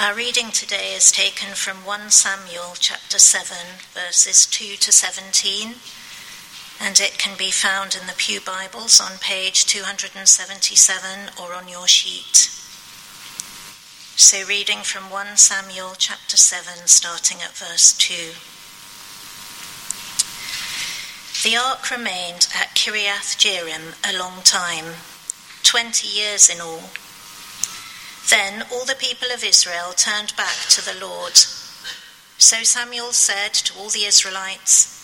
Our reading today is taken from 1 Samuel chapter 7, verses 2 to 17, and it can be found in the Pew Bibles on page 277 or on your sheet. So, reading from 1 Samuel chapter 7, starting at verse 2. The ark remained at Kiriath Jearim a long time, twenty years in all. Then all the people of Israel turned back to the Lord. So Samuel said to all the Israelites,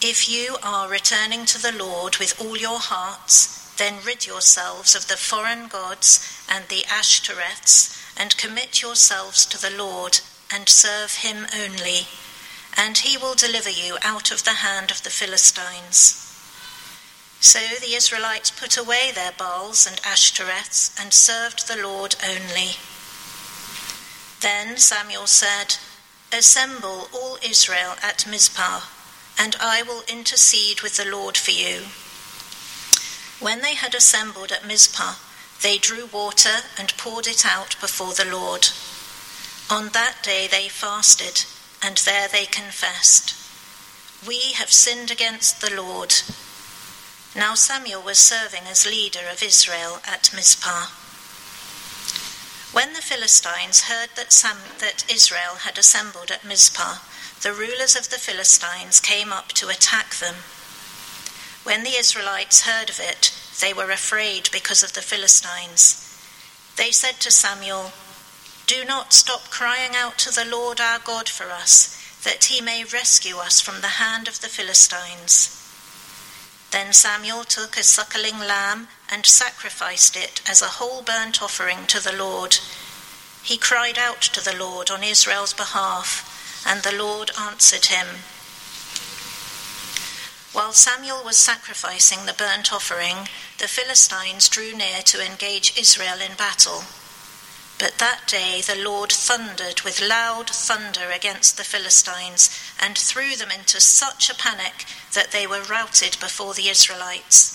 If you are returning to the Lord with all your hearts, then rid yourselves of the foreign gods and the Ashtoreths, and commit yourselves to the Lord, and serve him only and he will deliver you out of the hand of the Philistines. So the Israelites put away their Baals and Ashtoreths and served the Lord only. Then Samuel said, Assemble all Israel at Mizpah, and I will intercede with the Lord for you. When they had assembled at Mizpah, they drew water and poured it out before the Lord. On that day they fasted and there they confessed, We have sinned against the Lord. Now Samuel was serving as leader of Israel at Mizpah. When the Philistines heard that, Sam, that Israel had assembled at Mizpah, the rulers of the Philistines came up to attack them. When the Israelites heard of it, they were afraid because of the Philistines. They said to Samuel, do not stop crying out to the Lord our God for us, that he may rescue us from the hand of the Philistines. Then Samuel took a suckling lamb and sacrificed it as a whole burnt offering to the Lord. He cried out to the Lord on Israel's behalf, and the Lord answered him. While Samuel was sacrificing the burnt offering, the Philistines drew near to engage Israel in battle. But that day the Lord thundered with loud thunder against the Philistines and threw them into such a panic that they were routed before the Israelites.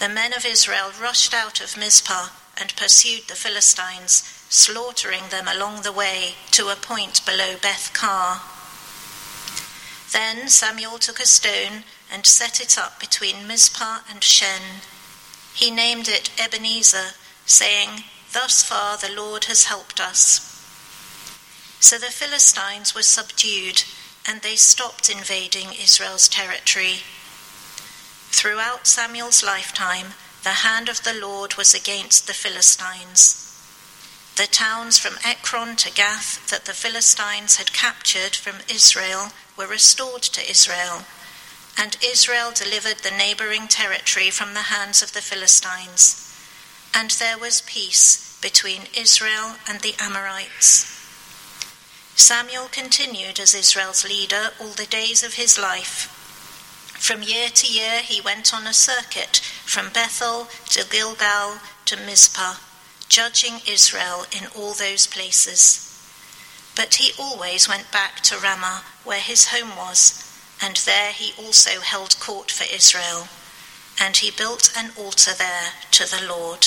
The men of Israel rushed out of Mizpah and pursued the Philistines, slaughtering them along the way to a point below Beth Car. Then Samuel took a stone and set it up between Mizpah and Shen. He named it Ebenezer, saying, Thus far the Lord has helped us. So the Philistines were subdued and they stopped invading Israel's territory. Throughout Samuel's lifetime, the hand of the Lord was against the Philistines. The towns from Ekron to Gath that the Philistines had captured from Israel were restored to Israel, and Israel delivered the neighboring territory from the hands of the Philistines. And there was peace between Israel and the Amorites. Samuel continued as Israel's leader all the days of his life. From year to year, he went on a circuit from Bethel to Gilgal to Mizpah, judging Israel in all those places. But he always went back to Ramah, where his home was, and there he also held court for Israel. And he built an altar there to the Lord.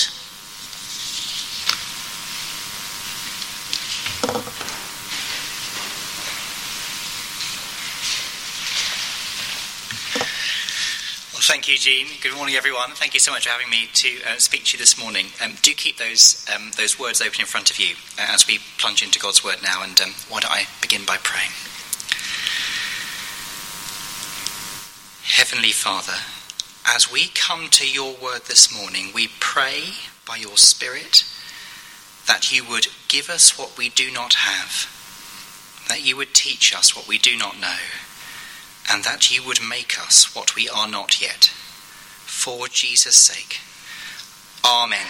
Thank you, Jean. Good morning, everyone. Thank you so much for having me to uh, speak to you this morning. Um, do keep those um, those words open in front of you uh, as we plunge into God's word now. And um, why don't I begin by praying? Heavenly Father, as we come to your word this morning, we pray by your Spirit that you would give us what we do not have, that you would teach us what we do not know and that you would make us what we are not yet. For Jesus' sake. Amen.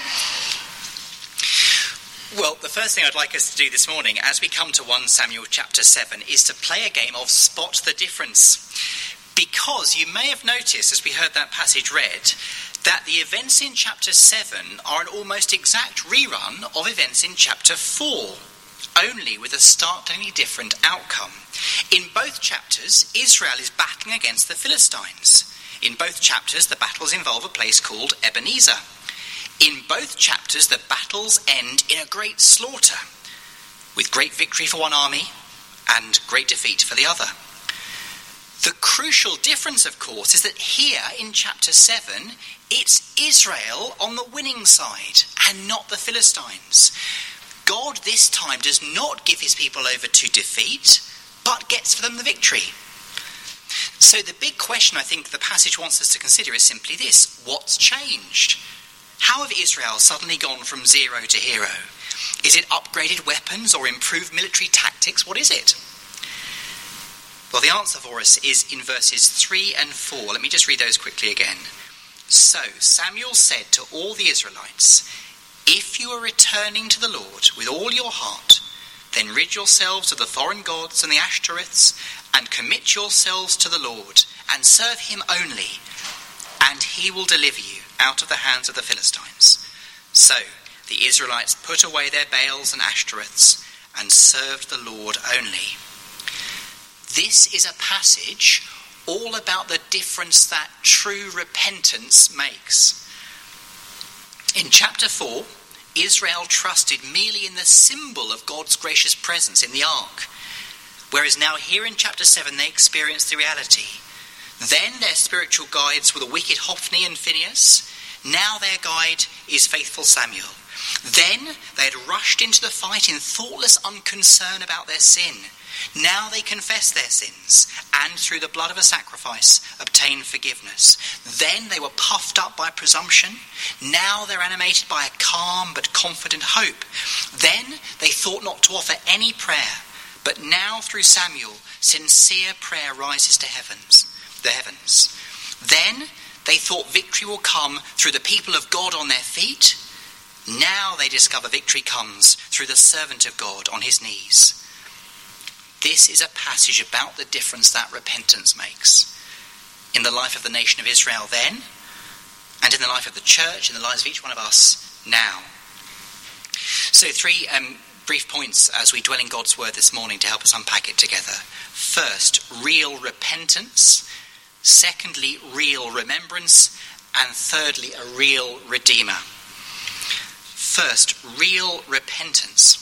Well, the first thing I'd like us to do this morning, as we come to 1 Samuel chapter 7, is to play a game of Spot the Difference. Because you may have noticed, as we heard that passage read, that the events in chapter 7 are an almost exact rerun of events in chapter 4 only with a startlingly different outcome. In both chapters, Israel is battling against the Philistines. In both chapters, the battles involve a place called Ebenezer. In both chapters, the battles end in a great slaughter. with great victory for one army and great defeat for the other. The crucial difference, of course, is that here in chapter 7, it's Israel on the winning side and not the Philistines. God this time does not give his people over to defeat, but gets for them the victory. So the big question I think the passage wants us to consider is simply this what's changed? How have Israel suddenly gone from zero to hero? Is it upgraded weapons or improved military tactics? What is it? Well, the answer for us is in verses 3 and 4. Let me just read those quickly again. So Samuel said to all the Israelites, If you are returning to the Lord with all your heart, then rid yourselves of the foreign gods and the Ashtoreths, and commit yourselves to the Lord, and serve him only, and he will deliver you out of the hands of the Philistines. So the Israelites put away their Baals and Ashtoreths, and served the Lord only. This is a passage all about the difference that true repentance makes. In chapter 4, Israel trusted merely in the symbol of God's gracious presence in the ark, whereas now here in chapter 7 they experience the reality. Then their spiritual guides were the wicked Hophni and Phinehas. Now their guide is faithful Samuel. Then they had rushed into the fight in thoughtless unconcern about their sin. Now they confess their sins and through the blood of a sacrifice obtain forgiveness. Then they were puffed up by presumption. Now they're animated by a calm but confident hope. Then they thought not to offer any prayer, but now through Samuel sincere prayer rises to heavens, the heavens. Then they thought victory will come through the people of God on their feet. Now they discover victory comes through the servant of God on his knees. This is a passage about the difference that repentance makes in the life of the nation of Israel then, and in the life of the church, in the lives of each one of us now. So, three um, brief points as we dwell in God's word this morning to help us unpack it together. First, real repentance. Secondly, real remembrance. And thirdly, a real redeemer. First, real repentance.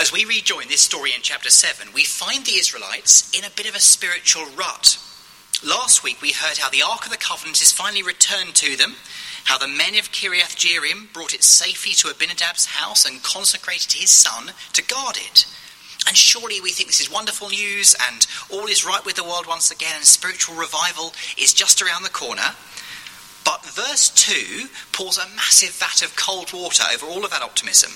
As we rejoin this story in chapter 7, we find the Israelites in a bit of a spiritual rut. Last week we heard how the Ark of the Covenant is finally returned to them, how the men of Kiriath Jearim brought it safely to Abinadab's house and consecrated his son to guard it. And surely we think this is wonderful news and all is right with the world once again and spiritual revival is just around the corner. But verse 2 pours a massive vat of cold water over all of that optimism.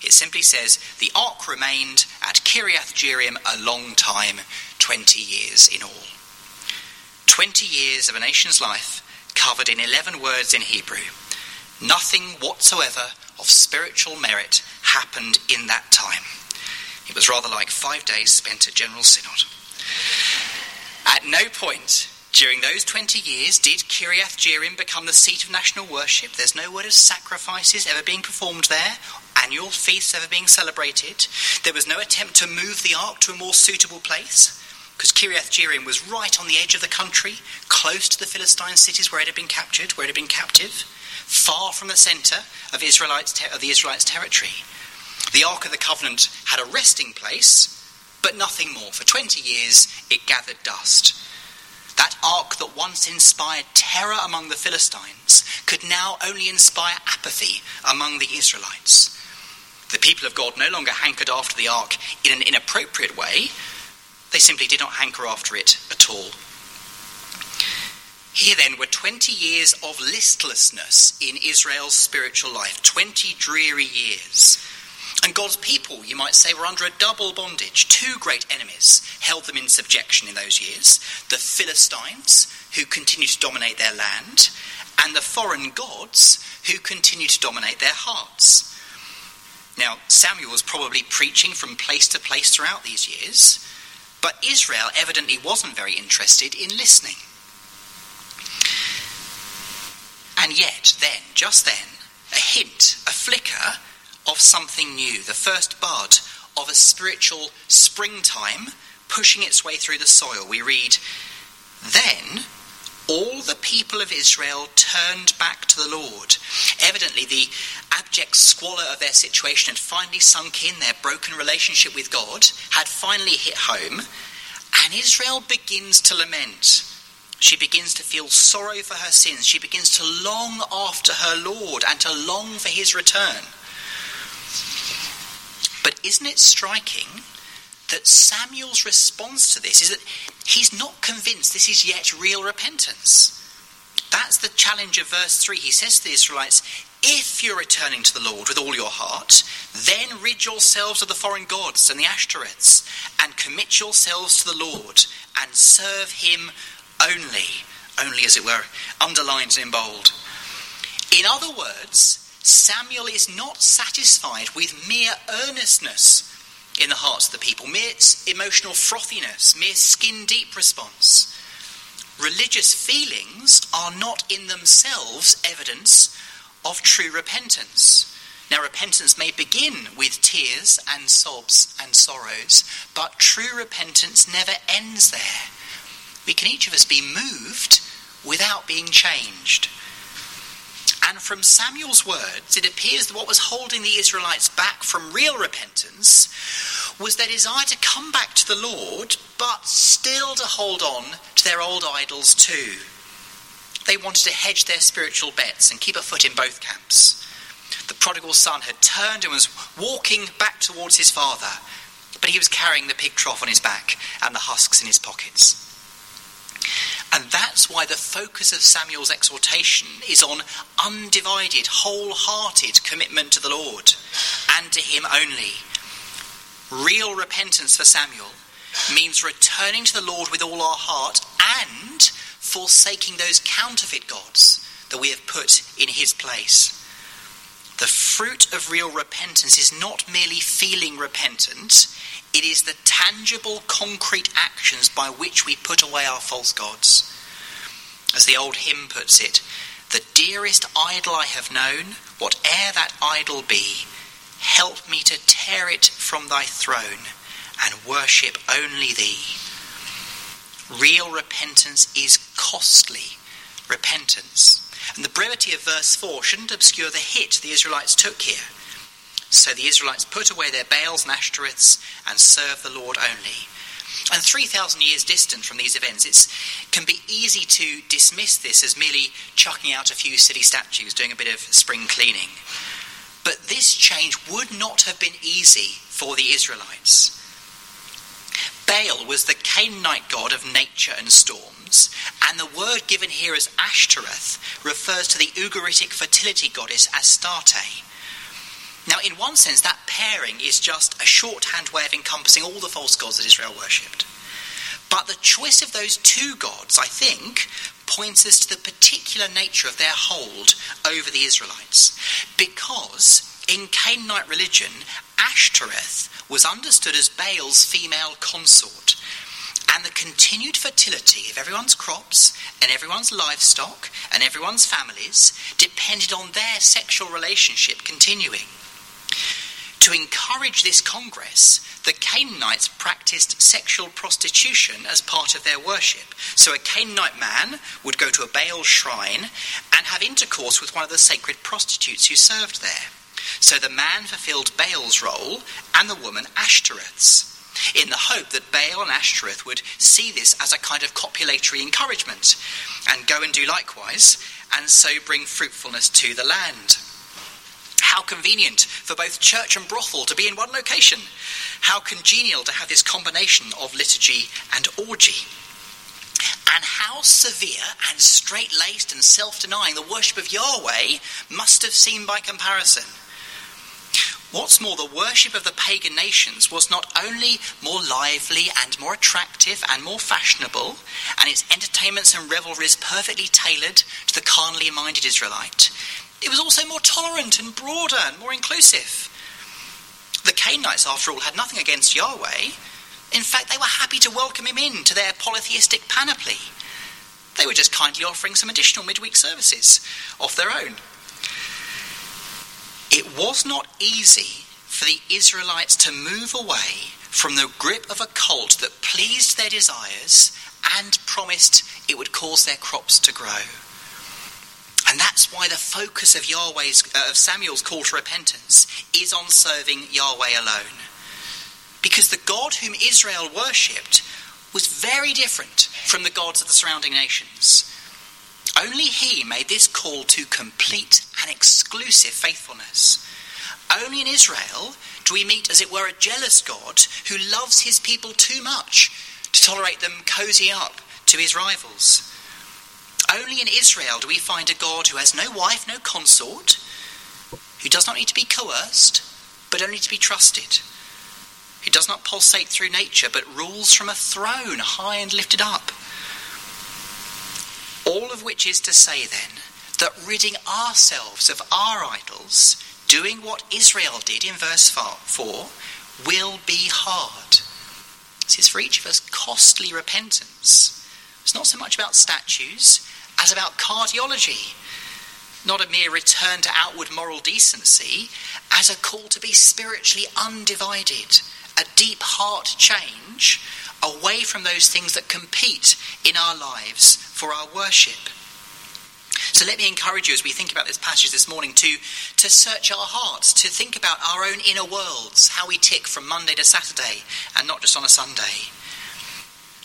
It simply says, The ark remained at Kiriath Jearim a long time, 20 years in all. 20 years of a nation's life covered in 11 words in Hebrew. Nothing whatsoever of spiritual merit happened in that time. It was rather like five days spent at General Synod. At no point during those 20 years did Kiriath Jearim become the seat of national worship. There's no word of sacrifices ever being performed there annual feasts ever being celebrated. There was no attempt to move the ark to a more suitable place, because Kiriath Jearim was right on the edge of the country, close to the Philistine cities where it had been captured, where it had been captive, far from the centre of, of the Israelites' territory. The Ark of the Covenant had a resting place, but nothing more. For 20 years, it gathered dust. That ark that once inspired terror among the Philistines could now only inspire apathy among the Israelites. The people of God no longer hankered after the ark in an inappropriate way, they simply did not hanker after it at all. Here then were 20 years of listlessness in Israel's spiritual life, 20 dreary years. And God's people, you might say, were under a double bondage. Two great enemies held them in subjection in those years the Philistines, who continued to dominate their land, and the foreign gods, who continued to dominate their hearts. Now, Samuel was probably preaching from place to place throughout these years, but Israel evidently wasn't very interested in listening. And yet, then, just then, a hint, a flicker of something new, the first bud of a spiritual springtime pushing its way through the soil. We read, Then all the people of Israel turned back to the Lord. Evidently, the abject squalor of their situation had finally sunk in, their broken relationship with God had finally hit home, and Israel begins to lament. She begins to feel sorrow for her sins. She begins to long after her Lord and to long for his return. But isn't it striking that Samuel's response to this is that he's not convinced this is yet real repentance? That's the challenge of verse 3. He says to the Israelites, If you're returning to the Lord with all your heart, then rid yourselves of the foreign gods and the Ashtoreths, and commit yourselves to the Lord, and serve him only, only as it were, underlined in bold. In other words, Samuel is not satisfied with mere earnestness in the hearts of the people, mere emotional frothiness, mere skin deep response. Religious feelings are not in themselves evidence of true repentance. Now, repentance may begin with tears and sobs and sorrows, but true repentance never ends there we can each of us be moved without being changed. And from Samuel's words, it appears that what was holding the Israelites back from real repentance was their desire to come back to the Lord, but still to hold on to their old idols too. They wanted to hedge their spiritual bets and keep a foot in both camps. The prodigal son had turned and was walking back towards his father, but he was carrying the pig trough on his back and the husks in his pockets. And that's why the focus of Samuel's exhortation is on undivided, wholehearted commitment to the Lord and to Him only. Real repentance for Samuel means returning to the Lord with all our heart and forsaking those counterfeit gods that we have put in His place. The fruit of real repentance is not merely feeling repentant, it is the tangible, concrete actions by which we put away our false gods. As the old hymn puts it, the dearest idol I have known, whate'er that idol be, help me to tear it from thy throne and worship only thee. Real repentance is costly repentance. And the brevity of verse 4 shouldn't obscure the hit the Israelites took here. So the Israelites put away their Baals and Ashtoreths and served the Lord only. And 3,000 years distant from these events, it can be easy to dismiss this as merely chucking out a few city statues, doing a bit of spring cleaning. But this change would not have been easy for the Israelites. Baal was the Canaanite god of nature and storms, and the word given here as Ashtoreth refers to the Ugaritic fertility goddess Astarte. Now, in one sense, that pairing is just a shorthand way of encompassing all the false gods that Israel worshipped. But the choice of those two gods, I think, points us to the particular nature of their hold over the Israelites. Because in Canaanite religion, Ashtoreth was understood as Baal's female consort. And the continued fertility of everyone's crops and everyone's livestock and everyone's families depended on their sexual relationship continuing. To encourage this congress, the Canaanites practiced sexual prostitution as part of their worship. So a Canaanite man would go to a Baal shrine and have intercourse with one of the sacred prostitutes who served there. So the man fulfilled Baal's role and the woman Ashtoreth's, in the hope that Baal and Ashtoreth would see this as a kind of copulatory encouragement and go and do likewise, and so bring fruitfulness to the land. How convenient for both church and brothel to be in one location. How congenial to have this combination of liturgy and orgy. And how severe and straight laced and self denying the worship of Yahweh must have seemed by comparison. What's more, the worship of the pagan nations was not only more lively and more attractive and more fashionable, and its entertainments and revelries perfectly tailored to the carnally minded Israelite, it was also more tolerant and broader and more inclusive. The Canaanites, after all, had nothing against Yahweh. In fact, they were happy to welcome him in to their polytheistic panoply. They were just kindly offering some additional midweek services of their own. It was not easy for the Israelites to move away from the grip of a cult that pleased their desires and promised it would cause their crops to grow. And that's why the focus of Yahweh's uh, of Samuel's call to repentance is on serving Yahweh alone. Because the God whom Israel worshipped was very different from the gods of the surrounding nations. Only he made this call to complete and exclusive faithfulness. Only in Israel do we meet, as it were, a jealous God who loves his people too much to tolerate them cozying up to his rivals. Only in Israel do we find a God who has no wife, no consort, who does not need to be coerced, but only to be trusted, who does not pulsate through nature, but rules from a throne high and lifted up. All of which is to say, then, that ridding ourselves of our idols, doing what Israel did in verse 4, will be hard. This is for each of us costly repentance. It's not so much about statues as about cardiology. Not a mere return to outward moral decency, as a call to be spiritually undivided, a deep heart change away from those things that compete in our lives for our worship. So let me encourage you as we think about this passage this morning to, to search our hearts, to think about our own inner worlds, how we tick from Monday to Saturday and not just on a Sunday.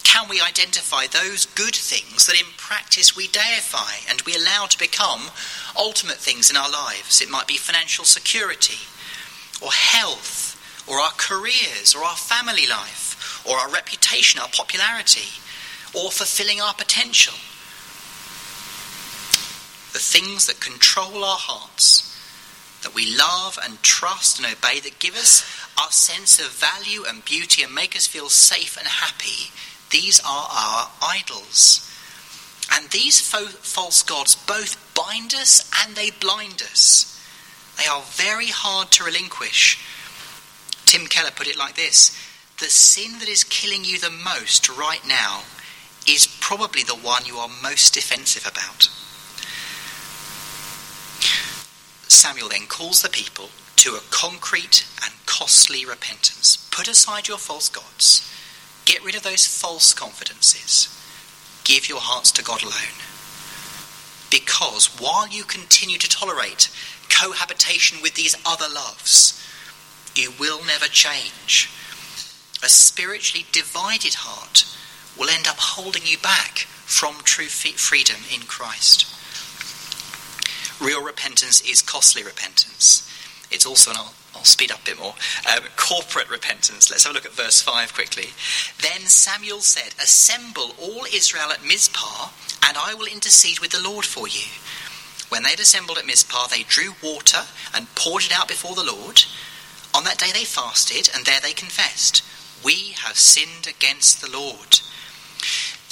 Can we identify those good things that in practice we deify and we allow to become ultimate things in our lives? It might be financial security, or health, or our careers, or our family life, or our reputation, our popularity, or fulfilling our potential the things that control our hearts, that we love and trust and obey, that give us our sense of value and beauty and make us feel safe and happy, these are our idols. And these fo- false gods both bind us and they blind us. They are very hard to relinquish. Tim Keller put it like this The sin that is killing you the most right now is probably the one you are most defensive about. Samuel then calls the people to a concrete and costly repentance. Put aside your false gods. Get rid of those false confidences. Give your hearts to God alone. Because while you continue to tolerate cohabitation with these other loves, you will never change. A spiritually divided heart will end up holding you back from true freedom in Christ. Real repentance is costly repentance. It's also, and I'll, I'll speed up a bit more, um, corporate repentance. Let's have a look at verse 5 quickly. Then Samuel said, Assemble all Israel at Mizpah, and I will intercede with the Lord for you. When they had assembled at Mizpah, they drew water and poured it out before the Lord. On that day they fasted, and there they confessed, We have sinned against the Lord.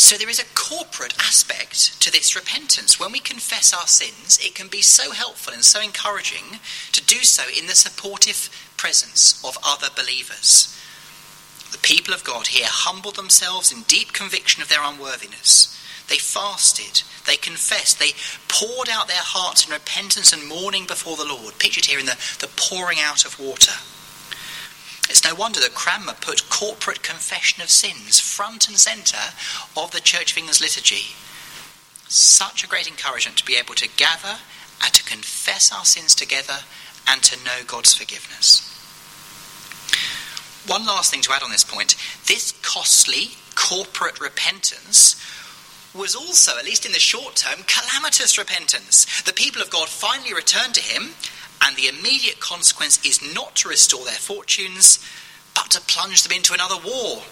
So there is a corporate aspect to this repentance. When we confess our sins, it can be so helpful and so encouraging to do so in the supportive presence of other believers. The people of God here humbled themselves in deep conviction of their unworthiness. They fasted, they confessed, they poured out their hearts in repentance and mourning before the Lord, pictured here in the, the pouring out of water. It's no wonder that Cranmer put corporate confession of sins front and centre of the Church of England's liturgy. Such a great encouragement to be able to gather and to confess our sins together and to know God's forgiveness. One last thing to add on this point this costly corporate repentance was also, at least in the short term, calamitous repentance. The people of God finally returned to Him and the immediate consequence is not to restore their fortunes, but to plunge them into another war.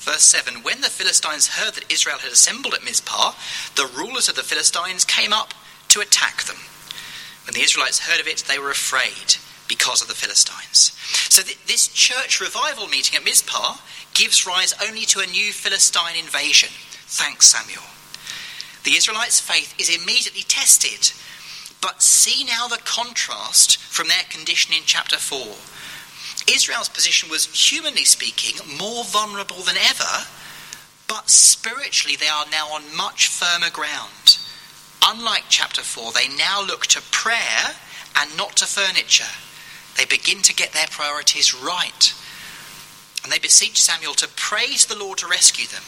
Verse 7 When the Philistines heard that Israel had assembled at Mizpah, the rulers of the Philistines came up to attack them. When the Israelites heard of it, they were afraid because of the Philistines. So, th- this church revival meeting at Mizpah gives rise only to a new Philistine invasion. Thanks, Samuel. The Israelites' faith is immediately tested but see now the contrast from their condition in chapter 4. Israel's position was, humanly speaking, more vulnerable than ever, but spiritually they are now on much firmer ground. Unlike chapter 4, they now look to prayer and not to furniture. They begin to get their priorities right. And they beseech Samuel to pray to the Lord to rescue them.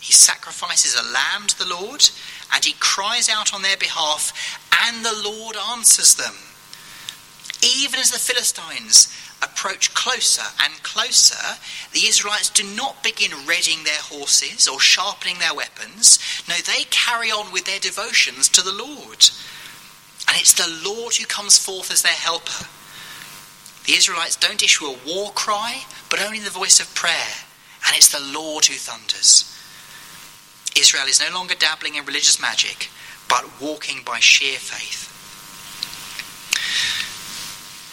He sacrifices a lamb to the Lord and he cries out on their behalf, and the Lord answers them. Even as the Philistines approach closer and closer, the Israelites do not begin readying their horses or sharpening their weapons. No, they carry on with their devotions to the Lord. And it's the Lord who comes forth as their helper. The Israelites don't issue a war cry, but only the voice of prayer. And it's the Lord who thunders. Israel is no longer dabbling in religious magic, but walking by sheer faith.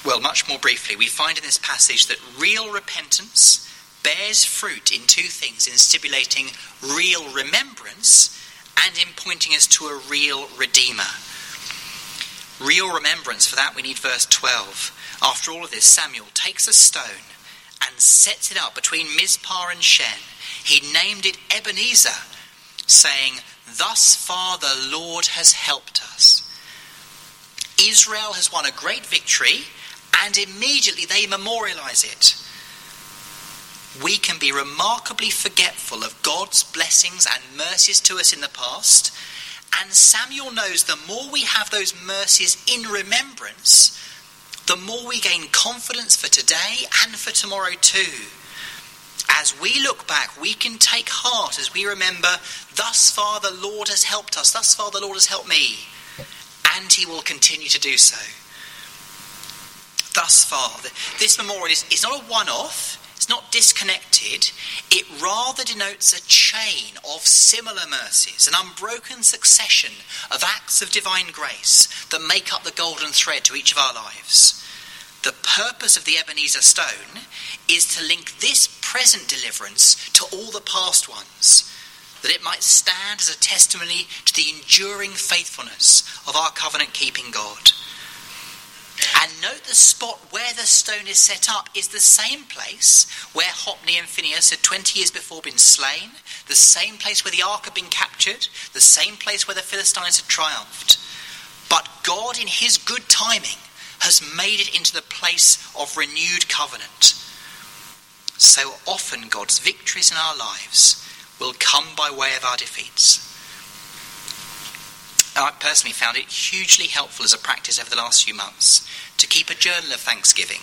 Well, much more briefly, we find in this passage that real repentance bears fruit in two things in stimulating real remembrance and in pointing us to a real Redeemer. Real remembrance, for that we need verse 12. After all of this, Samuel takes a stone and sets it up between Mizpah and Shen. He named it Ebenezer, saying, Thus far the Lord has helped us. Israel has won a great victory, and immediately they memorialize it. We can be remarkably forgetful of God's blessings and mercies to us in the past, and Samuel knows the more we have those mercies in remembrance, the more we gain confidence for today and for tomorrow too. As we look back, we can take heart as we remember, thus far the Lord has helped us, thus far the Lord has helped me, and he will continue to do so. Thus far, this memorial is, is not a one off, it's not disconnected, it rather denotes a chain of similar mercies, an unbroken succession of acts of divine grace that make up the golden thread to each of our lives. The purpose of the Ebenezer stone is to link this present deliverance to all the past ones, that it might stand as a testimony to the enduring faithfulness of our covenant keeping God. And note the spot where the stone is set up is the same place where Hophni and Phinehas had 20 years before been slain, the same place where the ark had been captured, the same place where the Philistines had triumphed. But God, in his good timing, has made it into the place of renewed covenant. So often, God's victories in our lives will come by way of our defeats. I personally found it hugely helpful as a practice over the last few months to keep a journal of thanksgiving,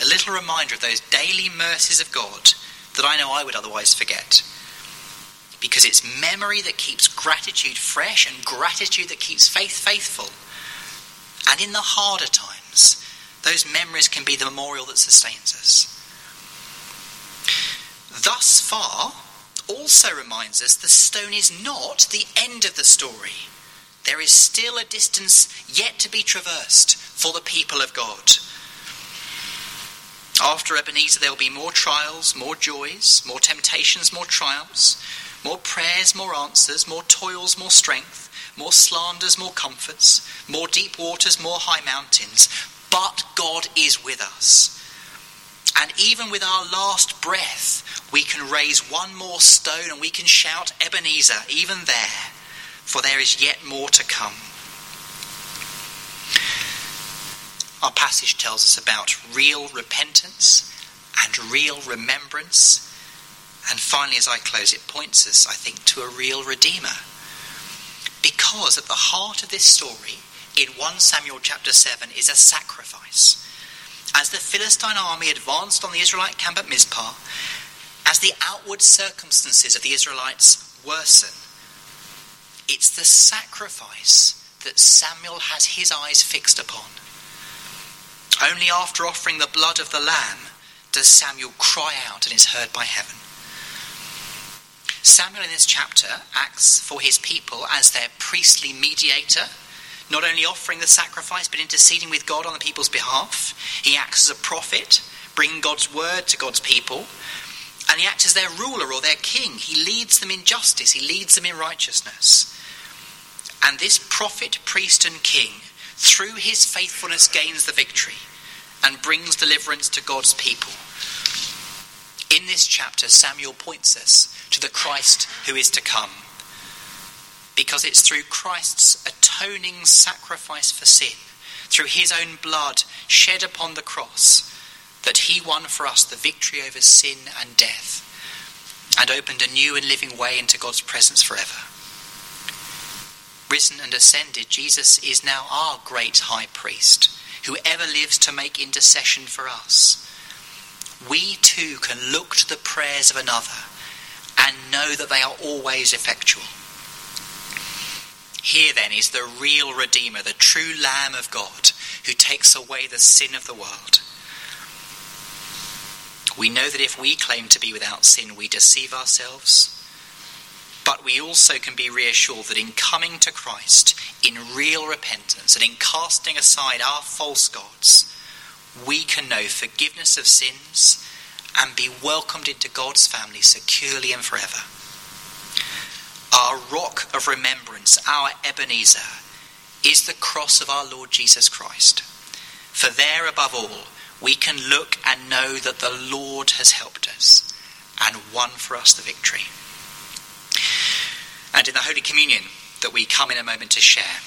a little reminder of those daily mercies of God that I know I would otherwise forget. Because it's memory that keeps gratitude fresh and gratitude that keeps faith faithful. And in the harder times, those memories can be the memorial that sustains us. Thus far, also reminds us the stone is not the end of the story. There is still a distance yet to be traversed for the people of God. After Ebenezer, there will be more trials, more joys, more temptations, more triumphs, more prayers, more answers, more toils, more strength, more slanders, more comforts, more deep waters, more high mountains. But God is with us. And even with our last breath, we can raise one more stone and we can shout Ebenezer, even there for there is yet more to come. Our passage tells us about real repentance and real remembrance. And finally, as I close, it points us, I think, to a real Redeemer. Because at the heart of this story, in 1 Samuel chapter 7, is a sacrifice. As the Philistine army advanced on the Israelite camp at Mizpah, as the outward circumstances of the Israelites worsen, it's the sacrifice that Samuel has his eyes fixed upon. Only after offering the blood of the lamb does Samuel cry out and is heard by heaven. Samuel in this chapter acts for his people as their priestly mediator, not only offering the sacrifice but interceding with God on the people's behalf. He acts as a prophet, bringing God's word to God's people. And he acts as their ruler or their king. He leads them in justice, he leads them in righteousness. And this prophet, priest, and king, through his faithfulness, gains the victory and brings deliverance to God's people. In this chapter, Samuel points us to the Christ who is to come. Because it's through Christ's atoning sacrifice for sin, through his own blood shed upon the cross, that he won for us the victory over sin and death. and opened a new and living way into God's presence forever. Risen and ascended, Jesus is now our great high priest, who ever lives to make intercession for us. We too can look to the prayers of another and know that they are always effectual. Here then is the real Redeemer, the true Lamb of God, who takes away the sin of the world. We know that if we claim to be without sin, we deceive ourselves. But we also can be reassured that in coming to Christ, in real repentance, and in casting aside our false gods, we can know forgiveness of sins and be welcomed into God's family securely and forever. Our rock of remembrance, our Ebenezer, is the cross of our Lord Jesus Christ. For there, above all, we can look and know that the Lord has helped us and won for us the victory. And in the Holy Communion that we come in a moment to share,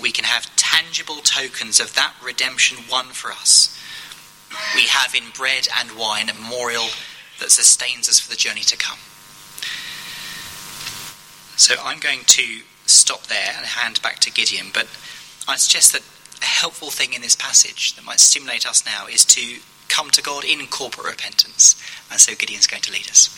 we can have tangible tokens of that redemption won for us. We have in bread and wine a memorial that sustains us for the journey to come. So I'm going to stop there and hand back to Gideon, but I suggest that a helpful thing in this passage that might stimulate us now is to come to God in corporate repentance. And so Gideon's going to lead us.